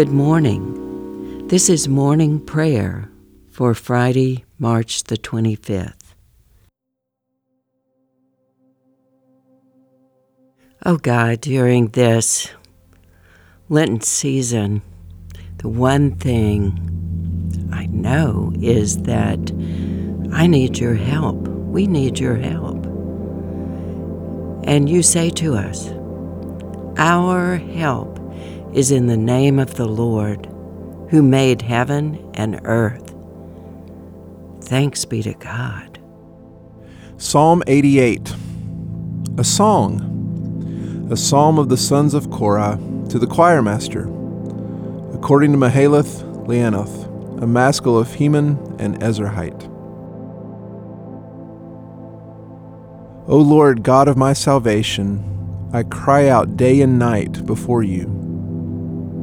Good morning. This is morning prayer for Friday, March the 25th. Oh God, during this Lenten season, the one thing I know is that I need your help. We need your help. And you say to us, Our help is in the name of the Lord, who made heaven and earth. Thanks be to God. Psalm 88 A song, a psalm of the sons of Korah to the choir master, according to Mahalath Leannoth, a maskil of Heman and Ezrahite. O Lord, God of my salvation, I cry out day and night before you.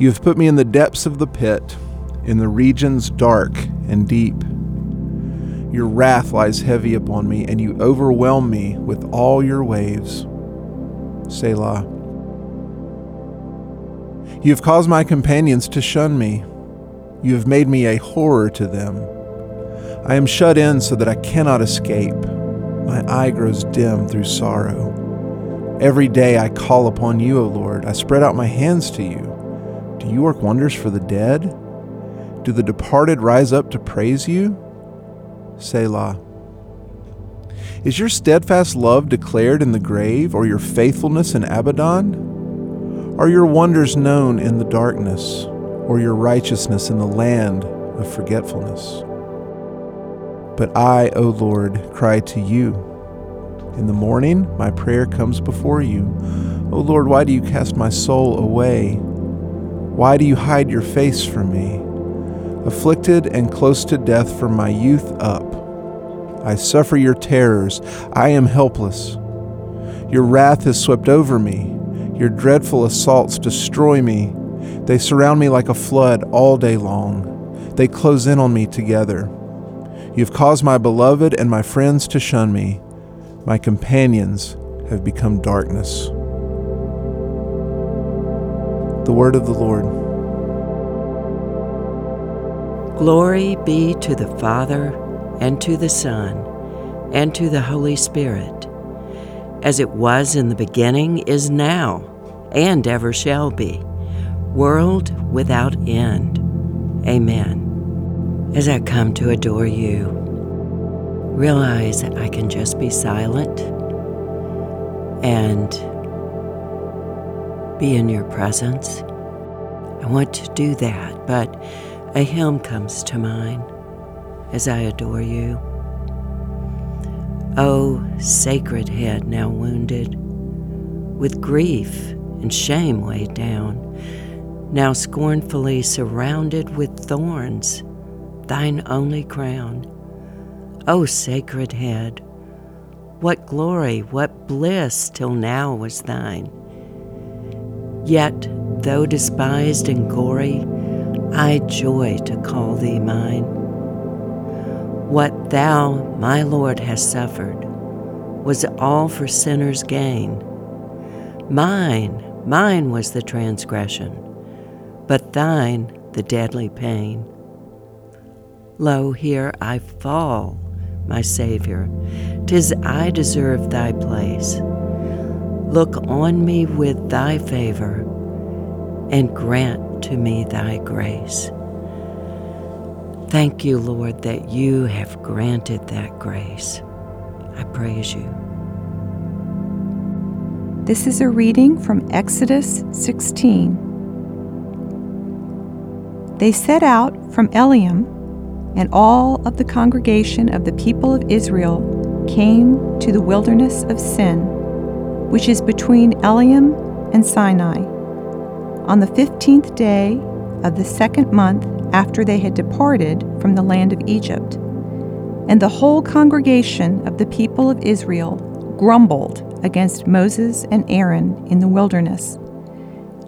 You have put me in the depths of the pit, in the regions dark and deep. Your wrath lies heavy upon me, and you overwhelm me with all your waves. Selah. You have caused my companions to shun me. You have made me a horror to them. I am shut in so that I cannot escape. My eye grows dim through sorrow. Every day I call upon you, O Lord. I spread out my hands to you. Do you work wonders for the dead? Do the departed rise up to praise you? Selah. Is your steadfast love declared in the grave, or your faithfulness in Abaddon? Are your wonders known in the darkness, or your righteousness in the land of forgetfulness? But I, O Lord, cry to you. In the morning, my prayer comes before you. O Lord, why do you cast my soul away? Why do you hide your face from me? Afflicted and close to death from my youth up. I suffer your terrors. I am helpless. Your wrath has swept over me. Your dreadful assaults destroy me. They surround me like a flood all day long. They close in on me together. You have caused my beloved and my friends to shun me. My companions have become darkness. The word of the Lord. Glory be to the Father, and to the Son, and to the Holy Spirit, as it was in the beginning, is now, and ever shall be, world without end. Amen. As I come to adore you, realize that I can just be silent and be in your presence. I want to do that, but a hymn comes to mind as I adore you. O oh, sacred head now wounded, with grief and shame weighed down, now scornfully surrounded with thorns, thine only crown. O oh, sacred head, what glory, what bliss till now was thine. Yet, though despised and gory, I joy to call thee mine. What thou, my Lord, hast suffered was all for sinners' gain. Mine, mine was the transgression, but thine the deadly pain. Lo, here I fall, my Savior, tis I deserve thy place. Look on me with thy favor and grant to me thy grace. Thank you, Lord, that you have granted that grace. I praise you. This is a reading from Exodus 16. They set out from Elim, and all of the congregation of the people of Israel came to the wilderness of Sin which is between Elim and Sinai. On the fifteenth day of the second month after they had departed from the land of Egypt. And the whole congregation of the people of Israel grumbled against Moses and Aaron in the wilderness.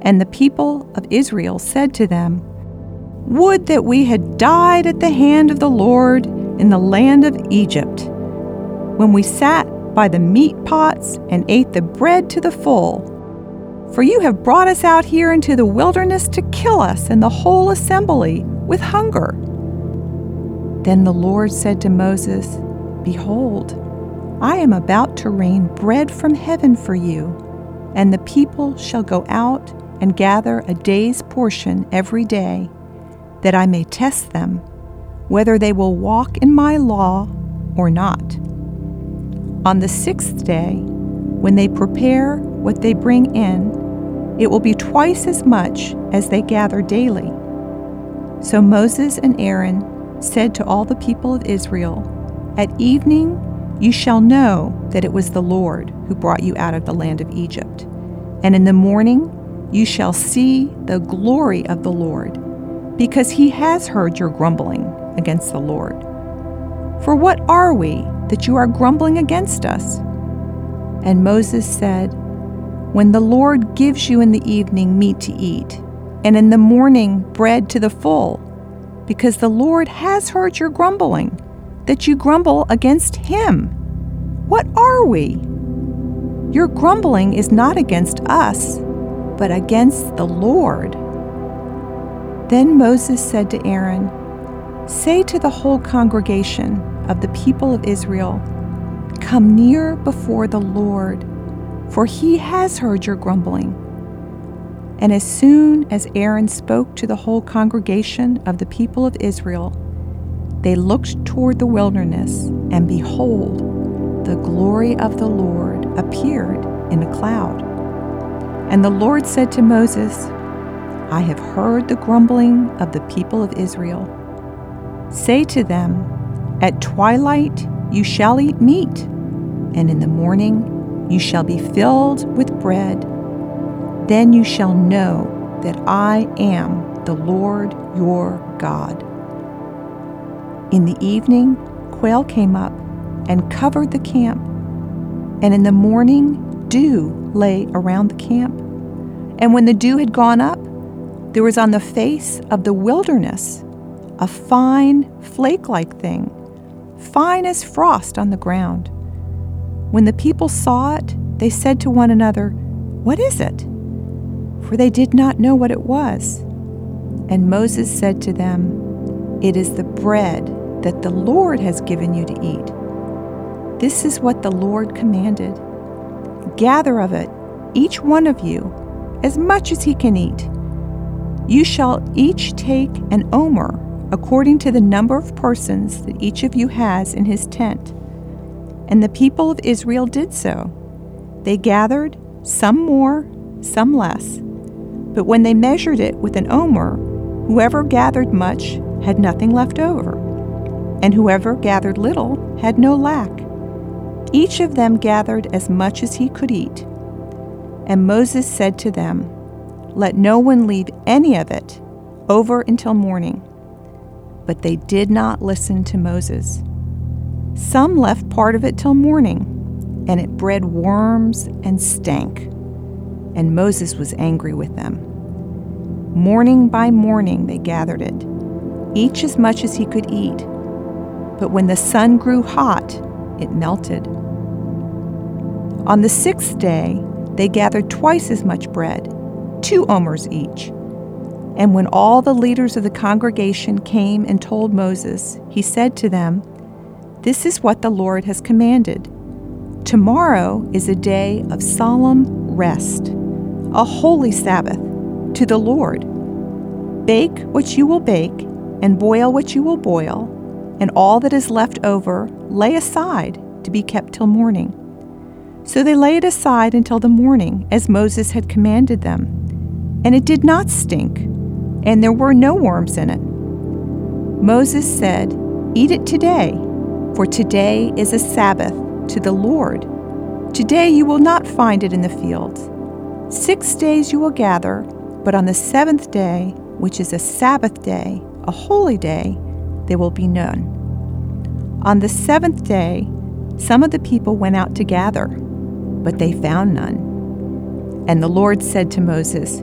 And the people of Israel said to them, Would that we had died at the hand of the Lord in the land of Egypt, when we sat by the meat pots and ate the bread to the full. For you have brought us out here into the wilderness to kill us and the whole assembly with hunger. Then the Lord said to Moses, Behold, I am about to rain bread from heaven for you, and the people shall go out and gather a day's portion every day, that I may test them, whether they will walk in my law or not. On the sixth day, when they prepare what they bring in, it will be twice as much as they gather daily. So Moses and Aaron said to all the people of Israel, At evening you shall know that it was the Lord who brought you out of the land of Egypt. And in the morning you shall see the glory of the Lord, because he has heard your grumbling against the Lord. For what are we that you are grumbling against us? And Moses said, When the Lord gives you in the evening meat to eat, and in the morning bread to the full, because the Lord has heard your grumbling, that you grumble against him. What are we? Your grumbling is not against us, but against the Lord. Then Moses said to Aaron, Say to the whole congregation of the people of Israel, Come near before the Lord, for he has heard your grumbling. And as soon as Aaron spoke to the whole congregation of the people of Israel, they looked toward the wilderness, and behold, the glory of the Lord appeared in a cloud. And the Lord said to Moses, I have heard the grumbling of the people of Israel. Say to them, At twilight you shall eat meat, and in the morning you shall be filled with bread then you shall know that I am the Lord your God. In the evening, quail came up and covered the camp, and in the morning, dew lay around the camp. And when the dew had gone up, there was on the face of the wilderness a fine flake like thing, fine as frost on the ground. When the people saw it, they said to one another, What is it? for they did not know what it was. And Moses said to them, It is the bread that the Lord has given you to eat. This is what the Lord commanded Gather of it, each one of you, as much as he can eat. You shall each take an omer according to the number of persons that each of you has in his tent. And the people of Israel did so. They gathered, some more, some less. But when they measured it with an omer, whoever gathered much had nothing left over, and whoever gathered little had no lack. Each of them gathered as much as he could eat. And Moses said to them, Let no one leave any of it over until morning. But they did not listen to Moses. Some left part of it till morning, and it bred worms and stank and Moses was angry with them. Morning by morning they gathered it, each as much as he could eat. But when the sun grew hot, it melted. On the sixth day, they gathered twice as much bread, two omers each. And when all the leaders of the congregation came and told Moses, he said to them, This is what the Lord has commanded. Tomorrow is a day of solemn rest a holy Sabbath to the Lord. Bake what you will bake, and boil what you will boil, and all that is left over lay aside to be kept till morning. So they lay it aside until the morning, as Moses had commanded them. And it did not stink, and there were no worms in it. Moses said, Eat it today, for today is a Sabbath to the Lord. Today you will not find it in the fields. Six days you will gather, but on the seventh day which is a Sabbath day, a holy day, there will be none. On the seventh day, some of the people went out to gather, but they found none. And the Lord said to Moses,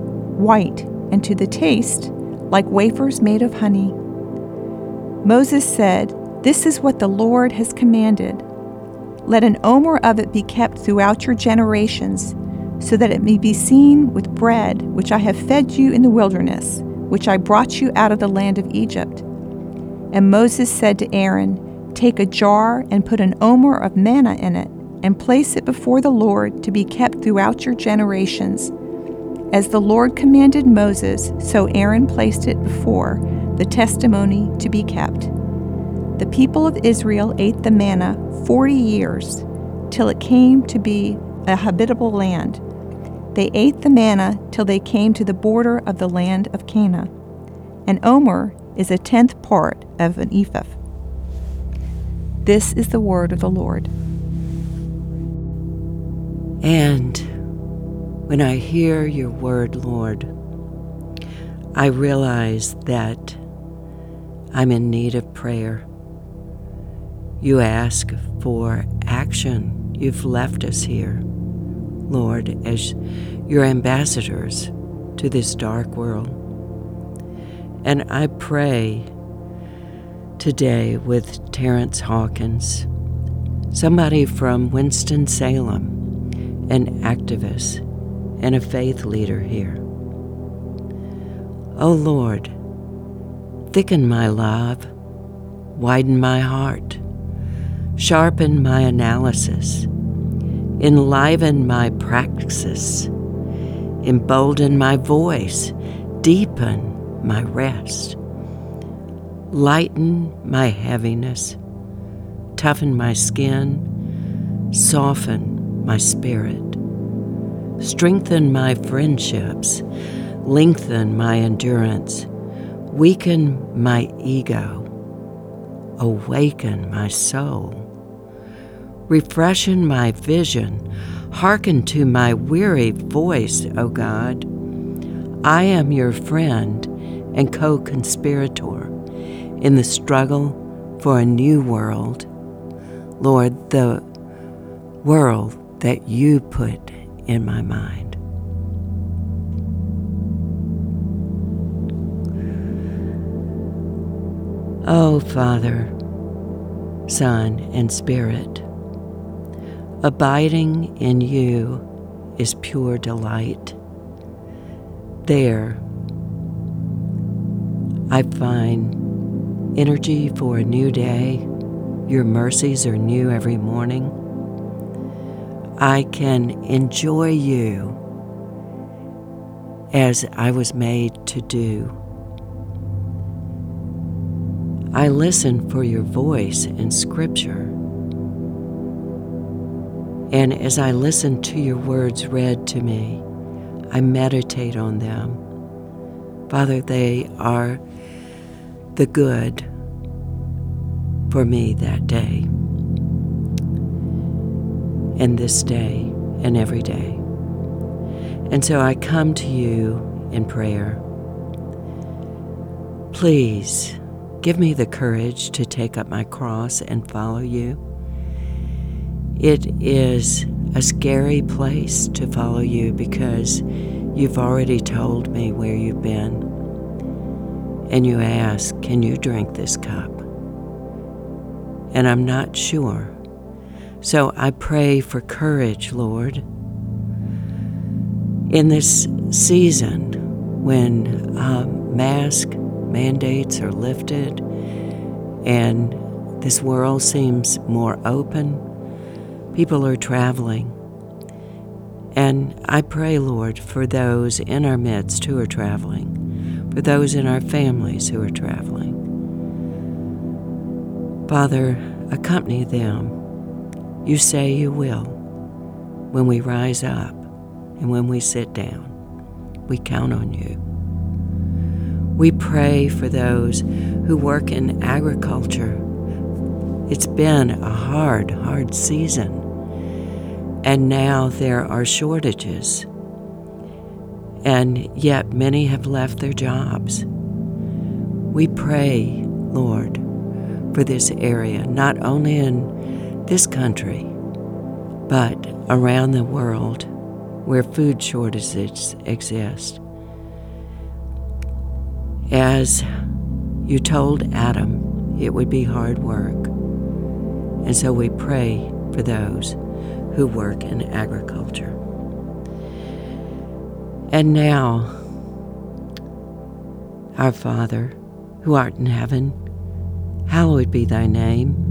white, and to the taste like wafers made of honey. Moses said, This is what the Lord has commanded. Let an omer of it be kept throughout your generations, so that it may be seen with bread which I have fed you in the wilderness, which I brought you out of the land of Egypt. And Moses said to Aaron, Take a jar and put an omer of manna in it, and place it before the Lord to be kept throughout your generations. As the Lord commanded Moses, so Aaron placed it before the testimony to be kept. The people of Israel ate the manna forty years, till it came to be a habitable land. They ate the manna till they came to the border of the land of Canaan. An omer is a tenth part of an ephah. This is the word of the Lord. And when I hear your word, Lord, I realize that I'm in need of prayer. You ask for action. You've left us here, Lord, as your ambassadors to this dark world. And I pray today with Terrence Hawkins, somebody from Winston-Salem, an activist and a faith leader here. Oh Lord, Thicken my love, widen my heart, sharpen my analysis, enliven my praxis, embolden my voice, deepen my rest, lighten my heaviness, toughen my skin, soften my spirit, strengthen my friendships, lengthen my endurance. Weaken my ego, awaken my soul, refreshen my vision, hearken to my weary voice, O God. I am your friend and co conspirator in the struggle for a new world. Lord, the world that you put in my mind. Oh, Father, Son, and Spirit, abiding in you is pure delight. There, I find energy for a new day. Your mercies are new every morning. I can enjoy you as I was made to do. I listen for your voice in Scripture. And as I listen to your words read to me, I meditate on them. Father, they are the good for me that day, and this day, and every day. And so I come to you in prayer. Please Give me the courage to take up my cross and follow you. It is a scary place to follow you because you've already told me where you've been. And you ask, Can you drink this cup? And I'm not sure. So I pray for courage, Lord. In this season when um, mask mandates are lifted and this world seems more open. People are traveling. And I pray, Lord, for those in our midst who are traveling, for those in our families who are traveling. Father, accompany them. You say you will when we rise up and when we sit down. We count on you. We pray for those who work in agriculture. It's been a hard, hard season, and now there are shortages and yet many have left their jobs. We pray, Lord, for this area, not only in this country, but around the world where food shortages exist. As you told Adam, it would be hard work. And so we pray for those who work in agriculture. And now, our Father, who art in heaven, hallowed be thy name.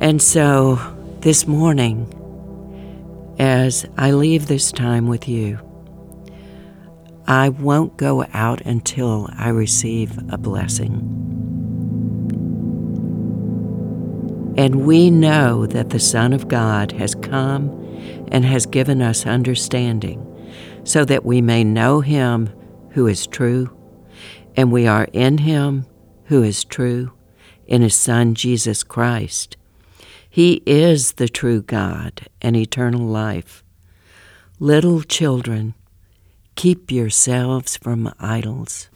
And so this morning, as I leave this time with you, I won't go out until I receive a blessing. And we know that the Son of God has come and has given us understanding so that we may know him who is true, and we are in him who is true, in his Son Jesus Christ. He is the true God and eternal life. Little children, keep yourselves from idols.